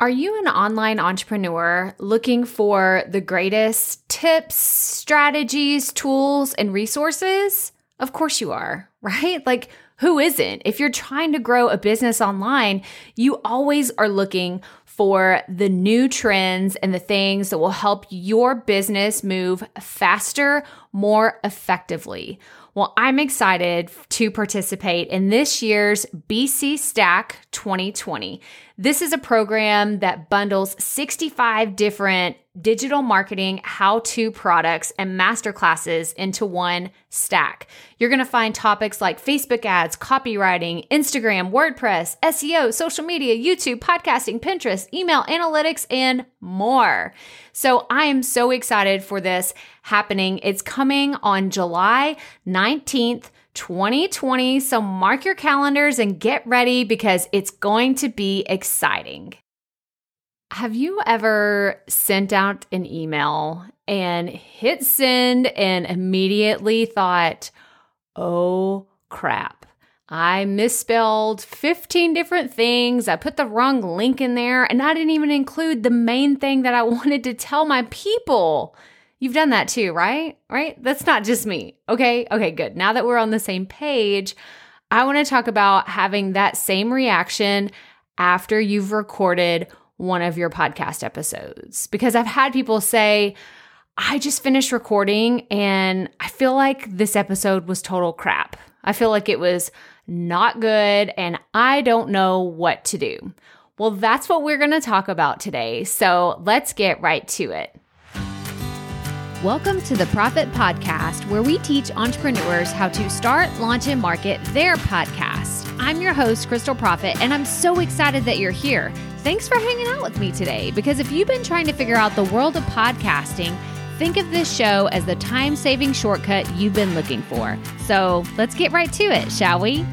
Are you an online entrepreneur looking for the greatest tips, strategies, tools, and resources? Of course you are, right? Like, who isn't? If you're trying to grow a business online, you always are looking for the new trends and the things that will help your business move faster, more effectively. Well, I'm excited to participate in this year's BC Stack 2020. This is a program that bundles 65 different digital marketing how to products and masterclasses into one stack. You're going to find topics like Facebook ads, copywriting, Instagram, WordPress, SEO, social media, YouTube, podcasting, Pinterest, email analytics, and more. So I am so excited for this happening. It's coming on July 19th 2020. So mark your calendars and get ready because it's going to be exciting. Have you ever sent out an email and hit send and immediately thought, oh crap, I misspelled 15 different things. I put the wrong link in there and I didn't even include the main thing that I wanted to tell my people. You've done that too, right? Right? That's not just me. Okay. Okay, good. Now that we're on the same page, I want to talk about having that same reaction after you've recorded one of your podcast episodes. Because I've had people say, I just finished recording and I feel like this episode was total crap. I feel like it was not good and I don't know what to do. Well, that's what we're going to talk about today. So let's get right to it. Welcome to the Profit Podcast, where we teach entrepreneurs how to start, launch, and market their podcast. I'm your host, Crystal Profit, and I'm so excited that you're here. Thanks for hanging out with me today because if you've been trying to figure out the world of podcasting, think of this show as the time saving shortcut you've been looking for. So let's get right to it, shall we?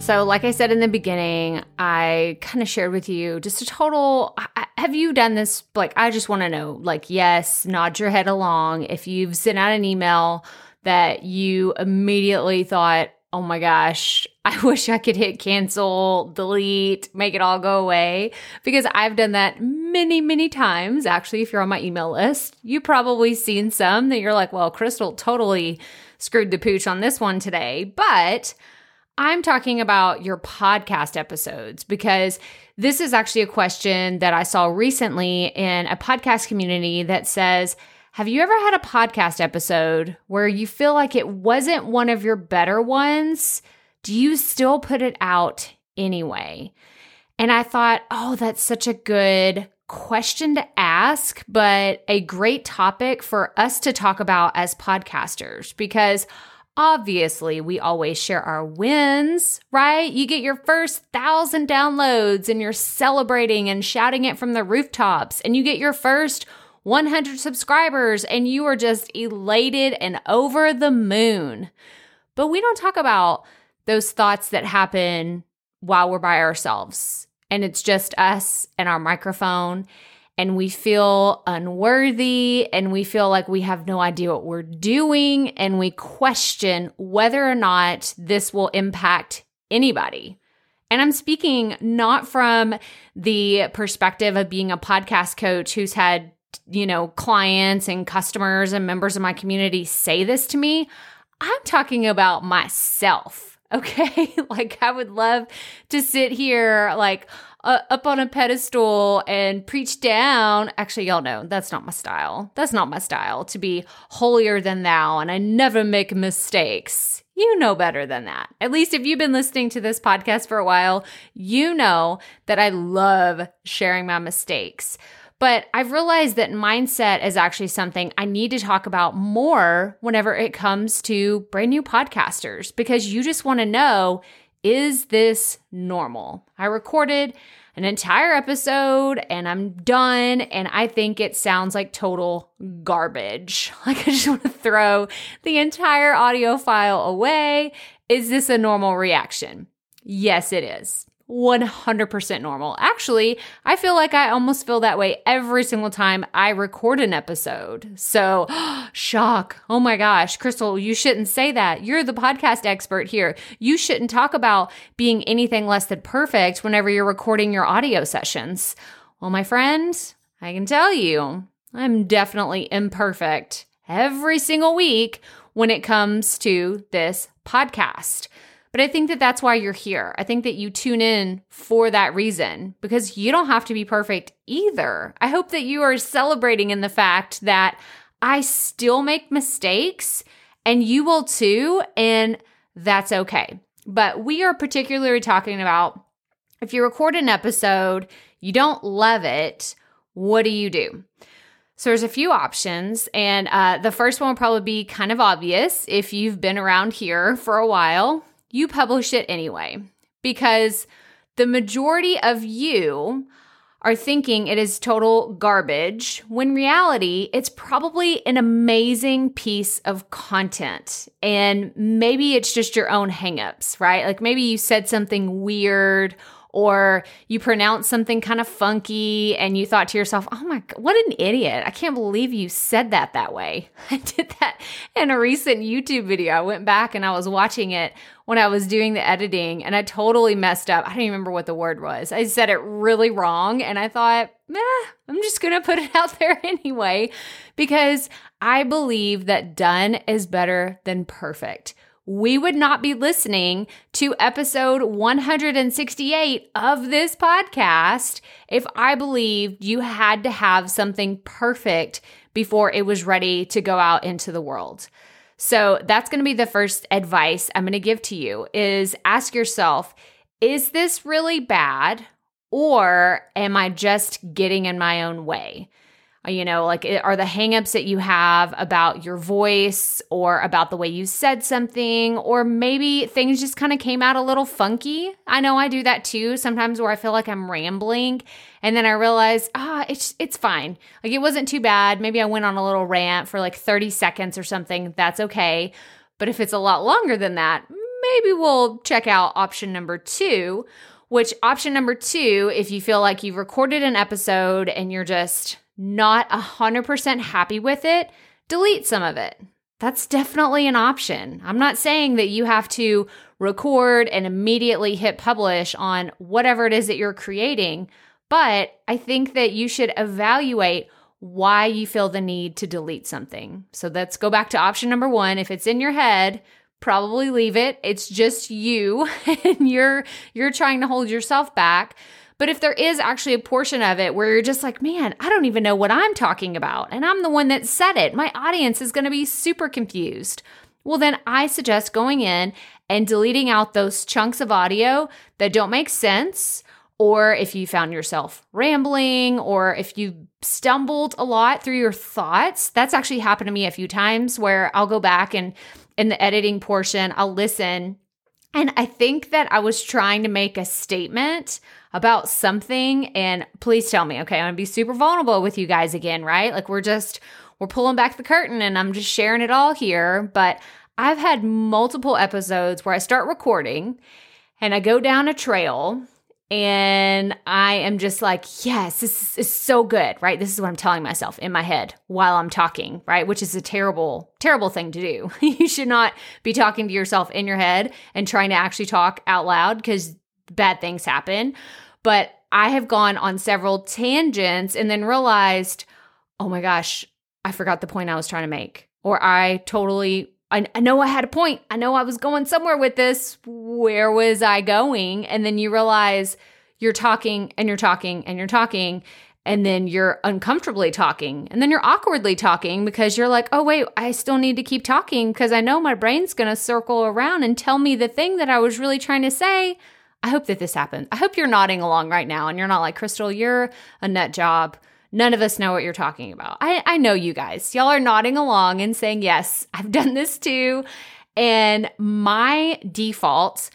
So, like I said in the beginning, I kind of shared with you just a total. Have you done this? Like, I just want to know, like, yes, nod your head along. If you've sent out an email that you immediately thought, oh my gosh, I wish I could hit cancel, delete, make it all go away. Because I've done that many, many times. Actually, if you're on my email list, you probably seen some that you're like, well, Crystal totally screwed the pooch on this one today. But I'm talking about your podcast episodes because this is actually a question that I saw recently in a podcast community that says, Have you ever had a podcast episode where you feel like it wasn't one of your better ones? Do you still put it out anyway? And I thought, oh, that's such a good question to ask, but a great topic for us to talk about as podcasters because Obviously, we always share our wins, right? You get your first thousand downloads and you're celebrating and shouting it from the rooftops, and you get your first 100 subscribers and you are just elated and over the moon. But we don't talk about those thoughts that happen while we're by ourselves and it's just us and our microphone and we feel unworthy and we feel like we have no idea what we're doing and we question whether or not this will impact anybody. And I'm speaking not from the perspective of being a podcast coach who's had, you know, clients and customers and members of my community say this to me. I'm talking about myself. Okay. like I would love to sit here, like, uh, up on a pedestal and preach down. Actually, y'all know that's not my style. That's not my style to be holier than thou, and I never make mistakes. You know better than that. At least if you've been listening to this podcast for a while, you know that I love sharing my mistakes. But I've realized that mindset is actually something I need to talk about more whenever it comes to brand new podcasters because you just want to know is this normal? I recorded an entire episode and I'm done, and I think it sounds like total garbage. Like, I just want to throw the entire audio file away. Is this a normal reaction? Yes, it is. 100% normal. Actually, I feel like I almost feel that way every single time I record an episode. So, shock. Oh my gosh, Crystal, you shouldn't say that. You're the podcast expert here. You shouldn't talk about being anything less than perfect whenever you're recording your audio sessions. Well, my friend, I can tell you, I'm definitely imperfect every single week when it comes to this podcast. But I think that that's why you're here. I think that you tune in for that reason because you don't have to be perfect either. I hope that you are celebrating in the fact that I still make mistakes and you will too. And that's okay. But we are particularly talking about if you record an episode, you don't love it, what do you do? So there's a few options, and uh, the first one will probably be kind of obvious if you've been around here for a while you publish it anyway because the majority of you are thinking it is total garbage when reality it's probably an amazing piece of content. And maybe it's just your own hangups right? Like maybe you said something weird or you pronounce something kind of funky and you thought to yourself, oh my, what an idiot. I can't believe you said that that way. I did that in a recent YouTube video. I went back and I was watching it when I was doing the editing and I totally messed up. I don't even remember what the word was. I said it really wrong and I thought, eh, I'm just going to put it out there anyway because I believe that done is better than perfect we would not be listening to episode 168 of this podcast if I believed you had to have something perfect before it was ready to go out into the world. So that's going to be the first advice I'm going to give to you is ask yourself, is this really bad or am I just getting in my own way? You know like are the hangups that you have about your voice or about the way you said something or maybe things just kind of came out a little funky? I know i do that too sometimes where i feel like i'm rambling and then i realize ah it's it's fine. Like it wasn't too bad. Maybe i went on a little rant for like 30 seconds or something. That's okay. But if it's a lot longer than that maybe we'll check out option number 2 which option number 2 if you feel like you've recorded an episode and you're just not 100% happy with it, delete some of it. That's definitely an option. I'm not saying that you have to record and immediately hit publish on whatever it is that you're creating, but I think that you should evaluate why you feel the need to delete something. So let's go back to option number 1. If it's in your head, probably leave it. It's just you and you're you're trying to hold yourself back. But if there is actually a portion of it where you're just like, man, I don't even know what I'm talking about, and I'm the one that said it, my audience is going to be super confused. Well, then I suggest going in and deleting out those chunks of audio that don't make sense. Or if you found yourself rambling, or if you stumbled a lot through your thoughts, that's actually happened to me a few times where I'll go back and in the editing portion, I'll listen. And I think that I was trying to make a statement about something and please tell me, okay, I'm gonna be super vulnerable with you guys again, right? Like we're just, we're pulling back the curtain and I'm just sharing it all here. But I've had multiple episodes where I start recording and I go down a trail and I am just like, yes, this is so good, right? This is what I'm telling myself in my head while I'm talking, right? Which is a terrible, terrible thing to do. you should not be talking to yourself in your head and trying to actually talk out loud because bad things happen. But I have gone on several tangents and then realized, oh my gosh, I forgot the point I was trying to make. Or I totally, I, I know I had a point. I know I was going somewhere with this. Where was I going? And then you realize you're talking and you're talking and you're talking and then you're uncomfortably talking and then you're awkwardly talking because you're like oh wait i still need to keep talking because i know my brain's going to circle around and tell me the thing that i was really trying to say I hope that this happens. I hope you're nodding along right now and you're not like, Crystal, you're a nut job. None of us know what you're talking about. I, I know you guys. Y'all are nodding along and saying, Yes, I've done this too. And my default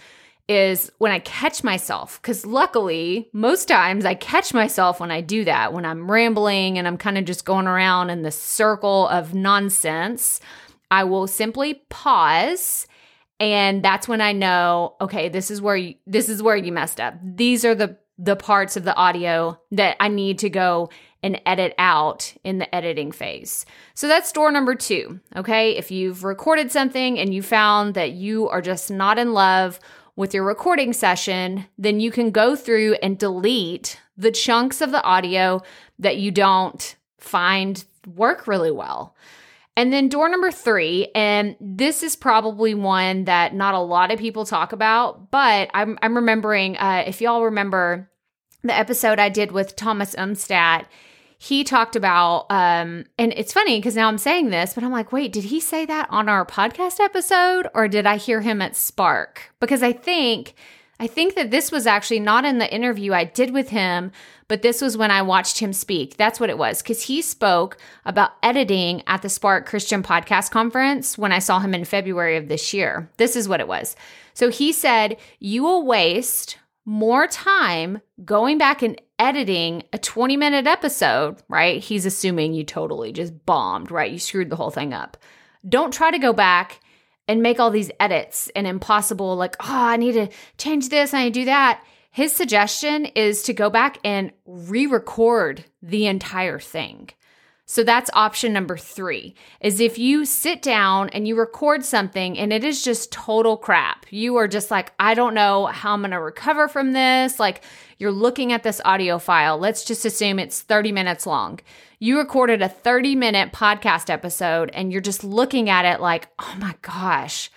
is when I catch myself, because luckily, most times I catch myself when I do that, when I'm rambling and I'm kind of just going around in the circle of nonsense. I will simply pause and that's when I know, okay, this is where you, this is where you messed up. These are the the parts of the audio that I need to go and edit out in the editing phase. So that's door number 2. Okay? If you've recorded something and you found that you are just not in love with your recording session, then you can go through and delete the chunks of the audio that you don't find work really well. And then door number three, and this is probably one that not a lot of people talk about, but I'm, I'm remembering, uh, if y'all remember the episode I did with Thomas Umstattd, he talked about, um, and it's funny because now I'm saying this, but I'm like, wait, did he say that on our podcast episode or did I hear him at Spark? Because I think, I think that this was actually not in the interview I did with him, but this was when I watched him speak. That's what it was. Because he spoke about editing at the Spark Christian Podcast Conference when I saw him in February of this year. This is what it was. So he said, You will waste more time going back and editing a 20 minute episode, right? He's assuming you totally just bombed, right? You screwed the whole thing up. Don't try to go back and make all these edits and impossible, like, oh, I need to change this, and I need to do that. His suggestion is to go back and re record the entire thing. So that's option number three is if you sit down and you record something and it is just total crap. You are just like, I don't know how I'm going to recover from this. Like you're looking at this audio file. Let's just assume it's 30 minutes long. You recorded a 30 minute podcast episode and you're just looking at it like, oh my gosh,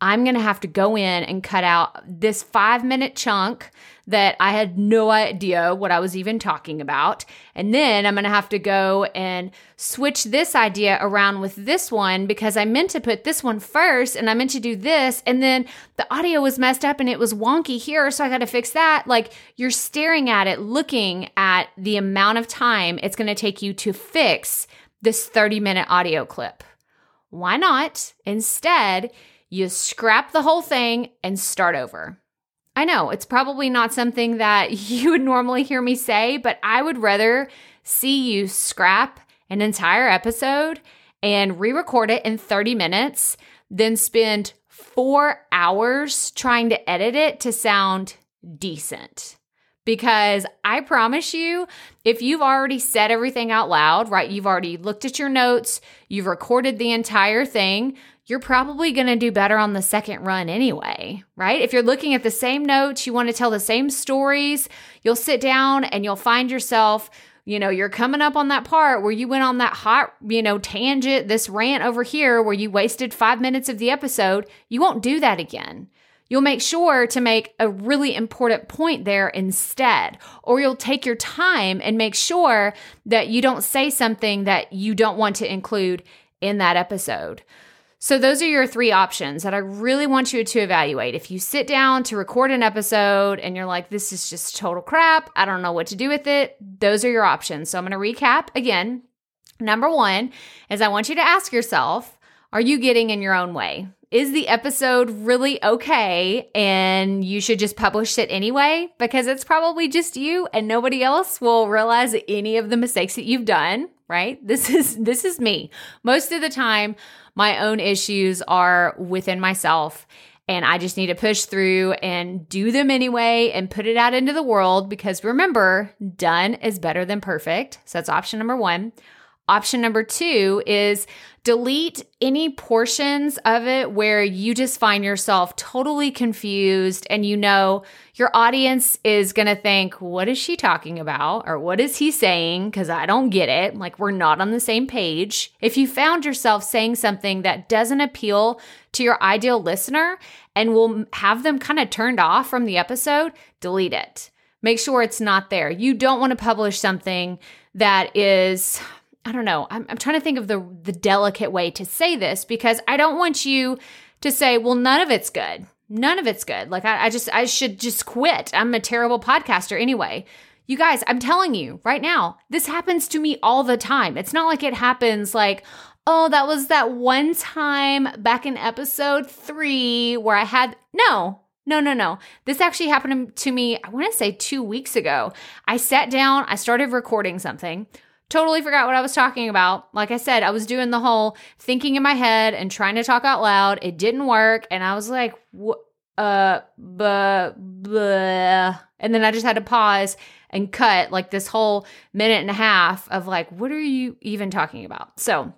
I'm going to have to go in and cut out this five minute chunk that I had no idea what I was even talking about. And then I'm going to have to go and switch this idea around with this one because I meant to put this one first and I meant to do this. And then the audio was messed up and it was wonky here. So I got to fix that. Like you're staring at it, looking at the amount of time it's going to take you to fix this 30 minute audio clip. Why not? Instead, you scrap the whole thing and start over. I know it's probably not something that you would normally hear me say, but I would rather see you scrap an entire episode and re record it in 30 minutes than spend four hours trying to edit it to sound decent. Because I promise you, if you've already said everything out loud, right? You've already looked at your notes, you've recorded the entire thing, you're probably going to do better on the second run anyway, right? If you're looking at the same notes, you want to tell the same stories, you'll sit down and you'll find yourself, you know, you're coming up on that part where you went on that hot, you know, tangent, this rant over here where you wasted five minutes of the episode. You won't do that again. You'll make sure to make a really important point there instead, or you'll take your time and make sure that you don't say something that you don't want to include in that episode. So, those are your three options that I really want you to evaluate. If you sit down to record an episode and you're like, this is just total crap, I don't know what to do with it, those are your options. So, I'm going to recap again. Number one is I want you to ask yourself, are you getting in your own way? Is the episode really okay and you should just publish it anyway? Because it's probably just you and nobody else will realize any of the mistakes that you've done, right? This is this is me. Most of the time my own issues are within myself. And I just need to push through and do them anyway and put it out into the world because remember, done is better than perfect. So that's option number one. Option number two is delete any portions of it where you just find yourself totally confused and you know your audience is going to think, what is she talking about? Or what is he saying? Because I don't get it. Like we're not on the same page. If you found yourself saying something that doesn't appeal to your ideal listener and will have them kind of turned off from the episode, delete it. Make sure it's not there. You don't want to publish something that is I don't know. I'm, I'm trying to think of the the delicate way to say this because I don't want you to say, well, none of it's good. None of it's good. Like I, I just I should just quit. I'm a terrible podcaster anyway. You guys, I'm telling you right now, this happens to me all the time. It's not like it happens like, oh, that was that one time back in episode three where I had no, no, no, no. This actually happened to me, I want to say two weeks ago. I sat down, I started recording something totally forgot what I was talking about. Like I said, I was doing the whole thinking in my head and trying to talk out loud. It didn't work. And I was like, uh, blah, blah. And then I just had to pause and cut like this whole minute and a half of like, what are you even talking about? So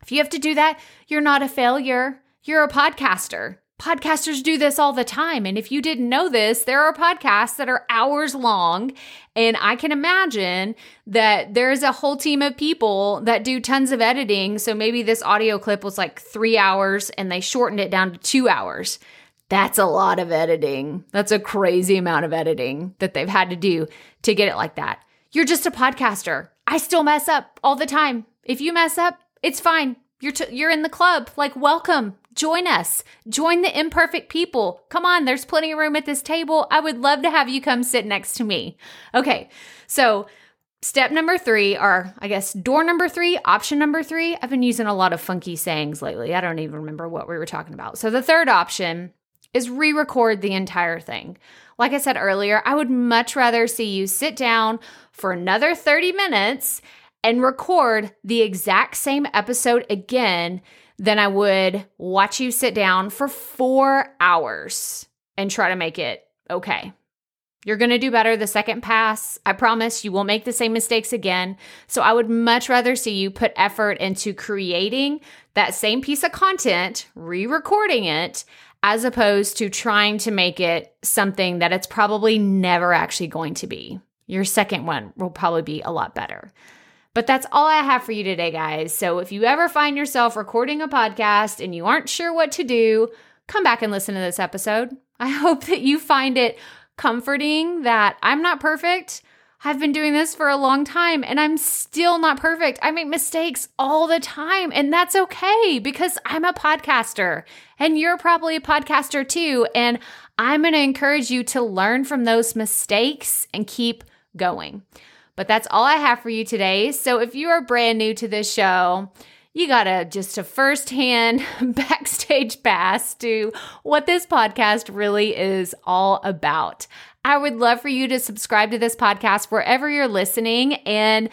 if you have to do that, you're not a failure. You're a podcaster. Podcasters do this all the time. And if you didn't know this, there are podcasts that are hours long. And I can imagine that there's a whole team of people that do tons of editing. So maybe this audio clip was like three hours and they shortened it down to two hours. That's a lot of editing. That's a crazy amount of editing that they've had to do to get it like that. You're just a podcaster. I still mess up all the time. If you mess up, it's fine. You're t- you're in the club. Like welcome. Join us. Join the imperfect people. Come on, there's plenty of room at this table. I would love to have you come sit next to me. Okay, so step number three, or I guess door number three, option number three. I've been using a lot of funky sayings lately. I don't even remember what we were talking about. So the third option is re record the entire thing. Like I said earlier, I would much rather see you sit down for another 30 minutes and record the exact same episode again than I would watch you sit down for four hours and try to make it okay. You're going to do better the second pass. I promise you won't make the same mistakes again. So I would much rather see you put effort into creating that same piece of content, re recording it, as opposed to trying to make it something that it's probably never actually going to be. Your second one will probably be a lot better. But that's all I have for you today, guys. So if you ever find yourself recording a podcast and you aren't sure what to do, come back and listen to this episode. I hope that you find it comforting that I'm not perfect. I've been doing this for a long time and I'm still not perfect. I make mistakes all the time, and that's okay because I'm a podcaster and you're probably a podcaster too. And I'm going to encourage you to learn from those mistakes and keep going. But that's all I have for you today. So if you are brand new to this show, you got a just a firsthand backstage pass to what this podcast really is all about. I would love for you to subscribe to this podcast wherever you're listening and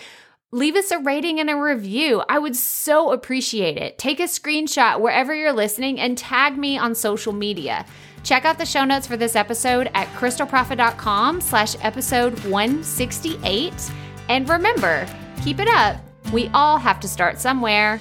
leave us a rating and a review. I would so appreciate it. Take a screenshot wherever you're listening and tag me on social media. Check out the show notes for this episode at crystalprofit.com slash episode 168. And remember, keep it up. We all have to start somewhere.